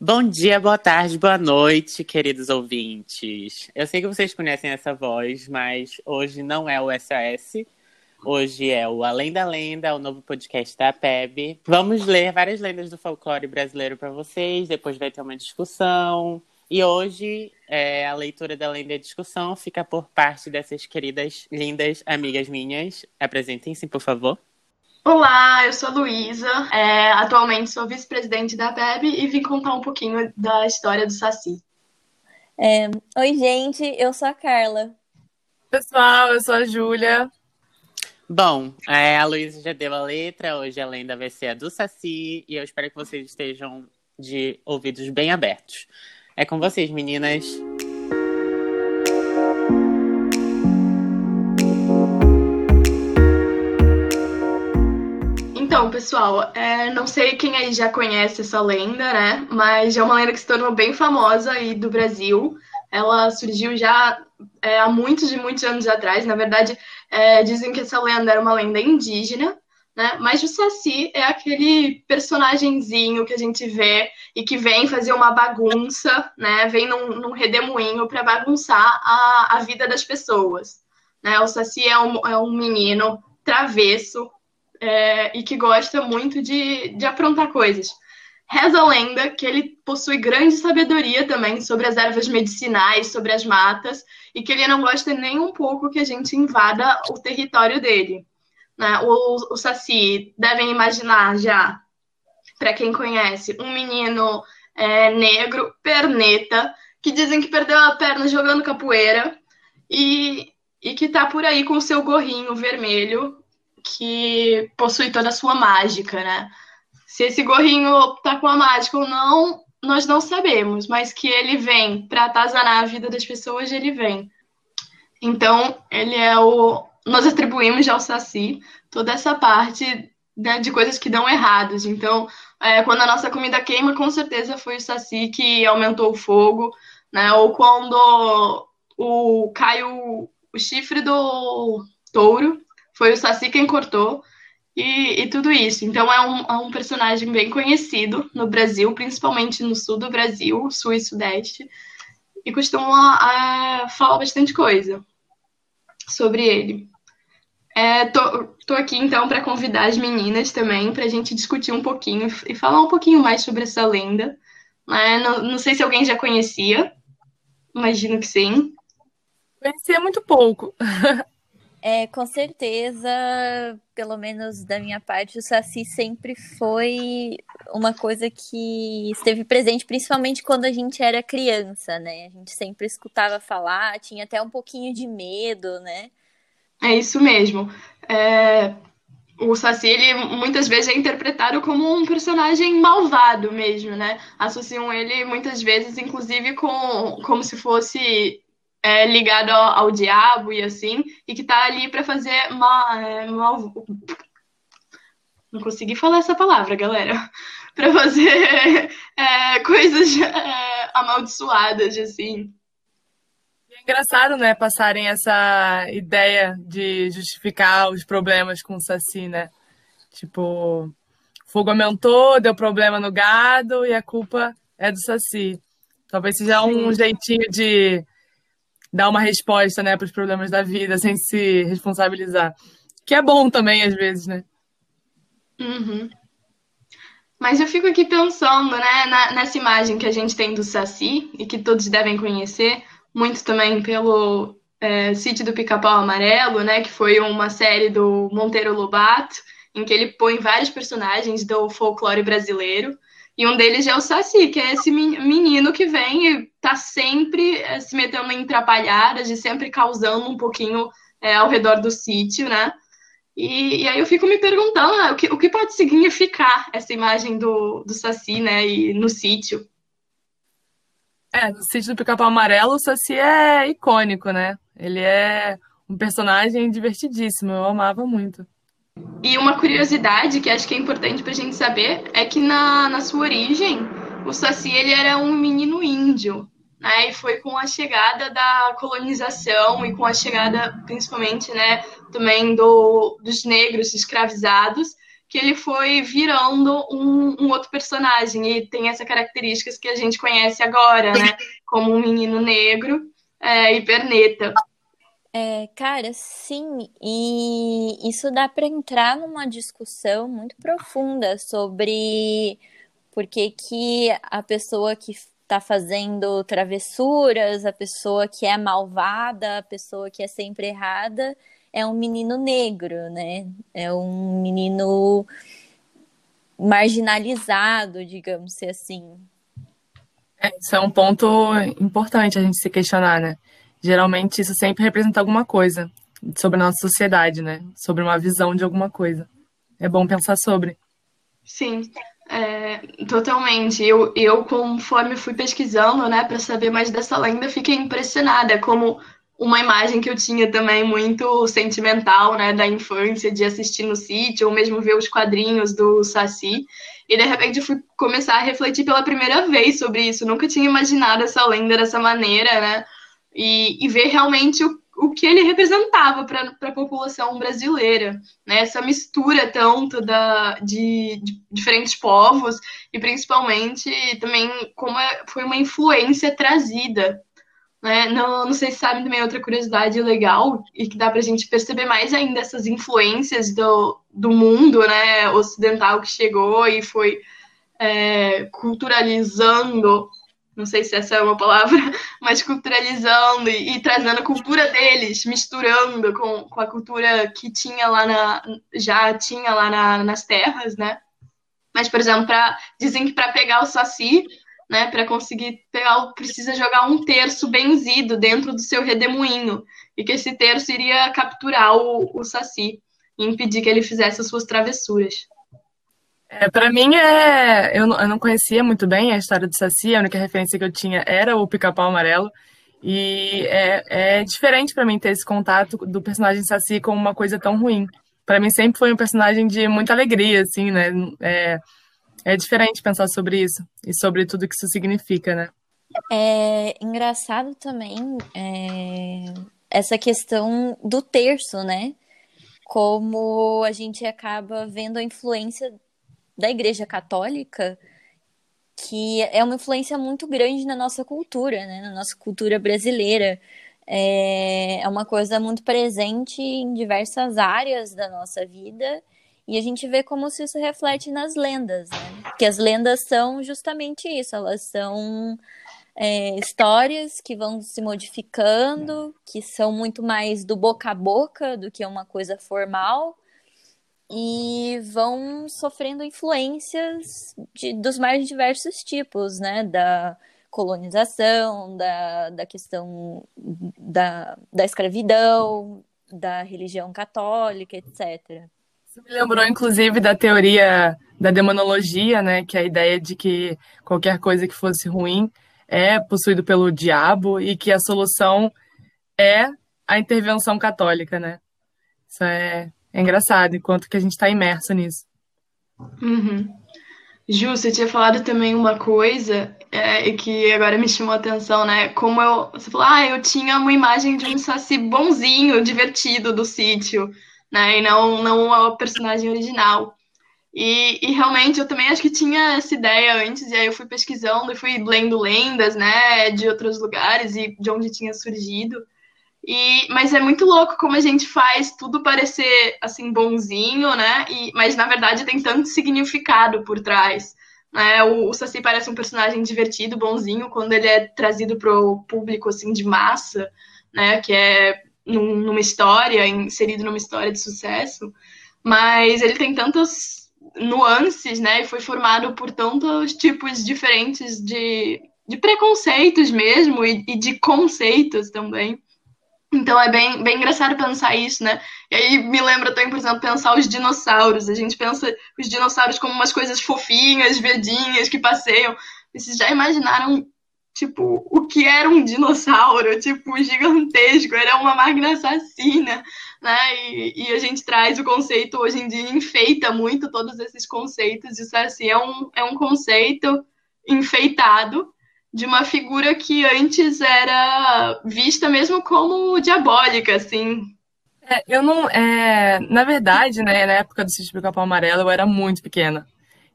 Bom dia, boa tarde, boa noite, queridos ouvintes. Eu sei que vocês conhecem essa voz, mas hoje não é o SOS. Hoje é o Além da Lenda, o novo podcast da PEB. Vamos ler várias lendas do folclore brasileiro para vocês, depois vai ter uma discussão. E hoje é, a leitura da lenda e a discussão fica por parte dessas queridas, lindas amigas minhas. Apresentem-se, por favor. Olá, eu sou Luísa, é, atualmente sou vice-presidente da PEB e vim contar um pouquinho da história do Saci. É, Oi, gente, eu sou a Carla. Pessoal, eu sou a Júlia. Bom, é, a Luísa já deu a letra, hoje a lenda vai ser a do Saci e eu espero que vocês estejam de ouvidos bem abertos. É com vocês, meninas. Então, pessoal, é, não sei quem aí já conhece essa lenda, né? Mas é uma lenda que se tornou bem famosa aí do Brasil. Ela surgiu já é, há muitos e muitos anos atrás. Na verdade, é, dizem que essa lenda era uma lenda indígena, né? Mas o Saci é aquele personagemzinho que a gente vê e que vem fazer uma bagunça, né? Vem num, num redemoinho para bagunçar a, a vida das pessoas. Né? O Saci é um, é um menino travesso, é, e que gosta muito de, de aprontar coisas. Reza a lenda que ele possui grande sabedoria também sobre as ervas medicinais, sobre as matas, e que ele não gosta nem um pouco que a gente invada o território dele. Né? O, o Saci, devem imaginar já, para quem conhece, um menino é, negro, perneta, que dizem que perdeu a perna jogando capoeira, e, e que tá por aí com o seu gorrinho vermelho, que possui toda a sua mágica, né? Se esse gorrinho tá com a mágica ou não, nós não sabemos, mas que ele vem para atazanar a vida das pessoas, ele vem. Então, ele é o. Nós atribuímos ao Saci toda essa parte né, de coisas que dão errados. Então, é, quando a nossa comida queima, com certeza foi o Saci que aumentou o fogo, né? Ou quando o cai o, o chifre do touro, foi o Saci quem cortou. E, e, tudo isso. Então é um, é um, personagem bem conhecido no Brasil, principalmente no sul do Brasil, sul e sudeste, e costuma é, falar bastante coisa sobre ele. É, tô, tô aqui então para convidar as meninas também para a gente discutir um pouquinho e falar um pouquinho mais sobre essa lenda. Né? Não, não sei se alguém já conhecia, imagino que sim. Conhecia muito pouco. É, com certeza, pelo menos da minha parte, o Saci sempre foi uma coisa que esteve presente, principalmente quando a gente era criança, né? A gente sempre escutava falar, tinha até um pouquinho de medo, né? É isso mesmo. É, o Saci, ele muitas vezes é interpretado como um personagem malvado mesmo, né? Associam ele muitas vezes, inclusive, com como se fosse é, ligado ao, ao, diabo e assim, e que tá ali para fazer mal, é, mal, Não consegui falar essa palavra, galera. para fazer é, coisas é, amaldiçoadas, assim. É engraçado, né, passarem essa ideia de justificar os problemas com o Saci, né? Tipo, fogo aumentou, deu problema no gado e a culpa é do Saci. Talvez seja um jeitinho de dar uma resposta, né, para os problemas da vida sem se responsabilizar. Que é bom também, às vezes, né? Uhum. Mas eu fico aqui pensando, né, na, nessa imagem que a gente tem do Saci e que todos devem conhecer, muito também pelo é, Sítio do Pica-Pau Amarelo, né, que foi uma série do Monteiro Lobato, em que ele põe vários personagens do folclore brasileiro. E um deles é o Saci, que é esse menino que vem e tá sempre é, se metendo em atrapalhadas e sempre causando um pouquinho é, ao redor do sítio, né? E, e, aí eu fico me perguntando né, o, que, o que pode significar essa imagem do, do Saci, né? E no sítio. É, no sítio do Pica-Pau Amarelo, o Saci é icônico, né? Ele é um personagem divertidíssimo, eu amava muito. E uma curiosidade que acho que é importante para a gente saber é que na, na sua origem, o Saci ele era um menino índio, né? E foi com a chegada da colonização e com a chegada, principalmente, né, também do, dos negros escravizados, que ele foi virando um, um outro personagem e tem essas características que a gente conhece agora, né? Como um menino negro é, e perneta. É, cara, sim, e isso dá para entrar numa discussão muito profunda sobre por que, que a pessoa que está fazendo travessuras, a pessoa que é malvada, a pessoa que é sempre errada, é um menino negro, né? É um menino marginalizado, digamos assim. É, isso é um ponto importante a gente se questionar, né? Geralmente isso sempre representa alguma coisa sobre a nossa sociedade, né? Sobre uma visão de alguma coisa. É bom pensar sobre. Sim, é, totalmente. Eu, eu, conforme fui pesquisando, né, para saber mais dessa lenda, fiquei impressionada como uma imagem que eu tinha também muito sentimental, né, da infância, de assistir no sítio, ou mesmo ver os quadrinhos do Saci. E de repente fui começar a refletir pela primeira vez sobre isso. Nunca tinha imaginado essa lenda dessa maneira, né? E, e ver realmente o, o que ele representava para a população brasileira, né? Essa mistura tanto da, de, de, diferentes povos e principalmente também como é, foi uma influência trazida. Né? Não, não sei se sabem também outra curiosidade legal e que dá para a gente perceber mais ainda essas influências do, do mundo né, ocidental que chegou e foi é, culturalizando não sei se essa é uma palavra, mas culturalizando e, e, trazendo a cultura deles, misturando com, com a cultura que tinha lá na. já tinha lá na, nas terras, né? Mas, por exemplo, pra, dizem que para pegar o saci, né, para conseguir pegar, precisa jogar um terço benzido dentro do seu redemoinho, e que esse terço iria capturar o, o saci e impedir que ele fizesse as suas travessuras. É, para mim, é... Eu, não, eu não conhecia muito bem a história do Saci, a única referência que eu tinha era o Pica-Pau Amarelo. E é, é diferente para mim ter esse contato do personagem Saci com uma coisa tão ruim. Para mim sempre foi um personagem de muita alegria, assim, né? É, é diferente pensar sobre isso e sobre tudo que isso significa, né? É engraçado também é, essa questão do terço, né? Como a gente acaba vendo a influência da Igreja Católica, que é uma influência muito grande na nossa cultura, né? na nossa cultura brasileira. É, é uma coisa muito presente em diversas áreas da nossa vida e a gente vê como se isso reflete nas lendas, né? Porque as lendas são justamente isso, elas são é, histórias que vão se modificando, que são muito mais do boca a boca do que uma coisa formal, e vão sofrendo influências de, dos mais diversos tipos, né? Da colonização, da, da questão da, da escravidão, da religião católica, etc. Isso me lembrou, inclusive, da teoria da demonologia, né? Que é a ideia de que qualquer coisa que fosse ruim é possuído pelo diabo e que a solução é a intervenção católica, né? Isso é é engraçado, enquanto que a gente está imerso nisso. Uhum. Ju, você tinha falado também uma coisa é, que agora me chamou a atenção, né? Como eu. Você falou, ah, eu tinha uma imagem de um saci bonzinho, divertido do sítio, né? E não, não o personagem original. E, e, realmente eu também acho que tinha essa ideia antes, e aí eu fui pesquisando e fui lendo lendas, né, de outros lugares e de onde tinha surgido. E, mas é muito louco como a gente faz tudo parecer assim bonzinho, né? E, mas na verdade tem tanto significado por trás. Né? O, o Saci parece um personagem divertido, bonzinho, quando ele é trazido para o público assim de massa, né? Que é num, numa história, inserido numa história de sucesso. Mas ele tem tantas nuances, né? E foi formado por tantos tipos diferentes de, de preconceitos mesmo e, e de conceitos também então é bem, bem engraçado pensar isso, né? E aí me lembra também, por exemplo, pensar os dinossauros. A gente pensa os dinossauros como umas coisas fofinhas, verdinhas, que passeiam. Vocês já imaginaram, tipo, o que era um dinossauro? Tipo, gigantesco, era uma máquina assassina, né? E, e a gente traz o conceito hoje em dia, enfeita muito todos esses conceitos. Isso, assim, é um, é um conceito enfeitado de uma figura que antes era vista mesmo como diabólica, assim. É, eu não. É, na verdade, né, na época do sítio Capão Amarelo, eu era muito pequena.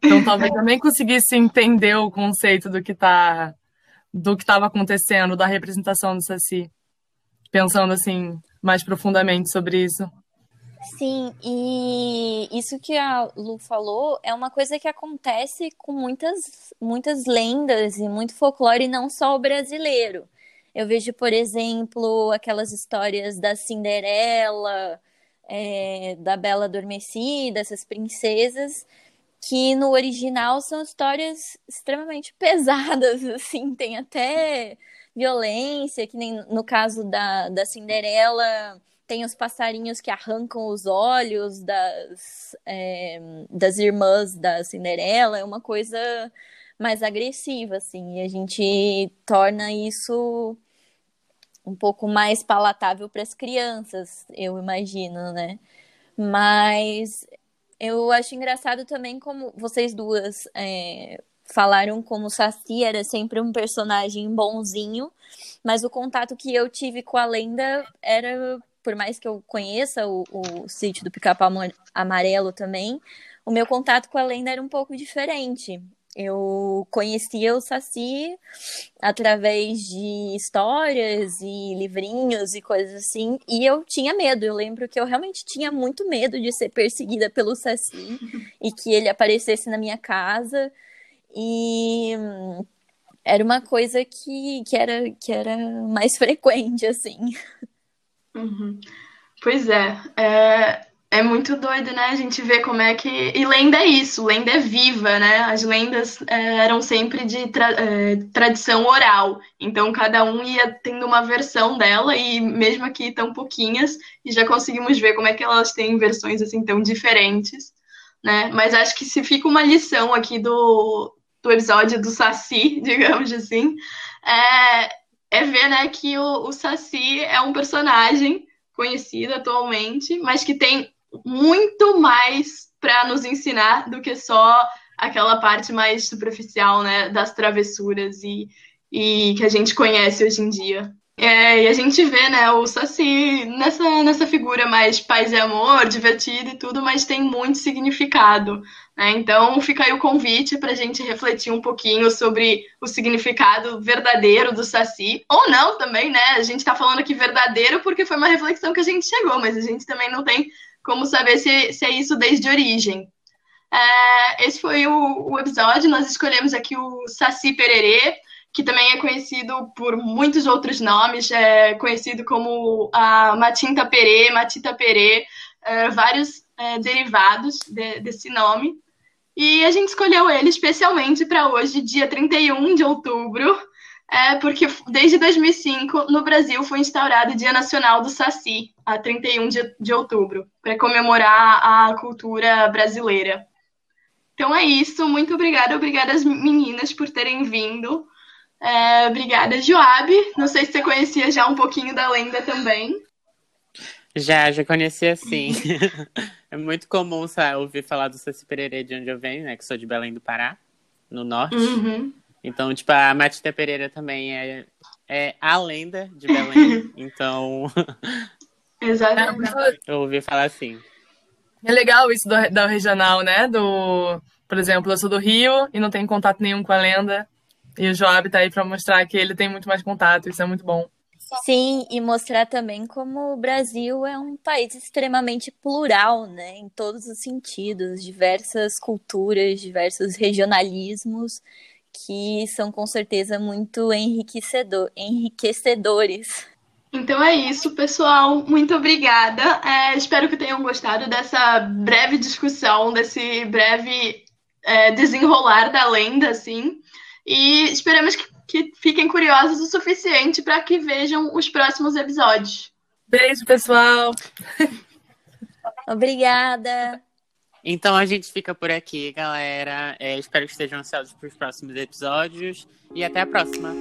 Então talvez eu nem conseguisse entender o conceito do que tá do que estava acontecendo, da representação do Saci. Pensando assim, mais profundamente sobre isso. Sim, e isso que a Lu falou é uma coisa que acontece com muitas, muitas lendas e muito folclore, não só o brasileiro. Eu vejo, por exemplo, aquelas histórias da Cinderela, é, da Bela Adormecida, essas princesas, que no original são histórias extremamente pesadas, assim, tem até violência, que nem no caso da, da Cinderela tem os passarinhos que arrancam os olhos das, é, das irmãs da Cinderela, é uma coisa mais agressiva, assim, e a gente torna isso um pouco mais palatável para as crianças, eu imagino, né? Mas eu acho engraçado também como vocês duas é, falaram como Saci era sempre um personagem bonzinho, mas o contato que eu tive com a lenda era por mais que eu conheça o, o sítio do Pica-Pau Amarelo também, o meu contato com a lenda era um pouco diferente. Eu conhecia o Saci através de histórias e livrinhos e coisas assim, e eu tinha medo. Eu lembro que eu realmente tinha muito medo de ser perseguida pelo Saci e que ele aparecesse na minha casa. E era uma coisa que, que, era, que era mais frequente, assim. Uhum. Pois é, é, é muito doido, né? A gente vê como é que. E lenda é isso, lenda é viva, né? As lendas é, eram sempre de tra... é, tradição oral. Então cada um ia tendo uma versão dela, e mesmo aqui tão pouquinhas, e já conseguimos ver como é que elas têm versões assim tão diferentes, né? Mas acho que se fica uma lição aqui do, do episódio do Saci, digamos assim, é, é ver né, que o, o Saci é um personagem conhecido atualmente, mas que tem muito mais para nos ensinar do que só aquela parte mais superficial né, das travessuras e, e que a gente conhece hoje em dia. É, e a gente vê, né, o Saci nessa, nessa figura mais paz e amor, divertido e tudo, mas tem muito significado. Né? Então, fica aí o convite para a gente refletir um pouquinho sobre o significado verdadeiro do Saci, ou não também, né? A gente está falando aqui verdadeiro porque foi uma reflexão que a gente chegou, mas a gente também não tem como saber se, se é isso desde origem. É, esse foi o, o episódio, nós escolhemos aqui o Saci Pererê, que também é conhecido por muitos outros nomes, é conhecido como a Matinta Perê, Matita Perê, é, vários é, derivados de, desse nome. E a gente escolheu ele especialmente para hoje, dia 31 de outubro, é, porque desde 2005 no Brasil foi instaurado o Dia Nacional do Saci, a 31 de, de outubro, para comemorar a cultura brasileira. Então é isso, muito obrigada, obrigada às meninas por terem vindo. É, obrigada, Joab. Não sei se você conhecia já um pouquinho da lenda também. Já, já conhecia sim. é muito comum sabe, ouvir falar do Saci Pererê de onde eu venho, né? Que sou de Belém do Pará, no norte. Uhum. Então, tipo, a Matita Pereira também é, é a lenda de Belém. então. Exatamente. eu ouvi falar assim. É legal isso do, do regional, né? Do, por exemplo, eu sou do Rio e não tenho contato nenhum com a lenda. E o Joab tá aí para mostrar que ele tem muito mais contato, isso é muito bom. Sim, e mostrar também como o Brasil é um país extremamente plural, né, em todos os sentidos, diversas culturas, diversos regionalismos que são com certeza muito enriquecedor, enriquecedores. Então é isso, pessoal. Muito obrigada. É, espero que tenham gostado dessa breve discussão, desse breve é, desenrolar da lenda, assim. E esperamos que, que fiquem curiosos o suficiente para que vejam os próximos episódios. Beijo, pessoal! Obrigada! Então a gente fica por aqui, galera. É, espero que estejam ansiosos para os próximos episódios. E até a próxima!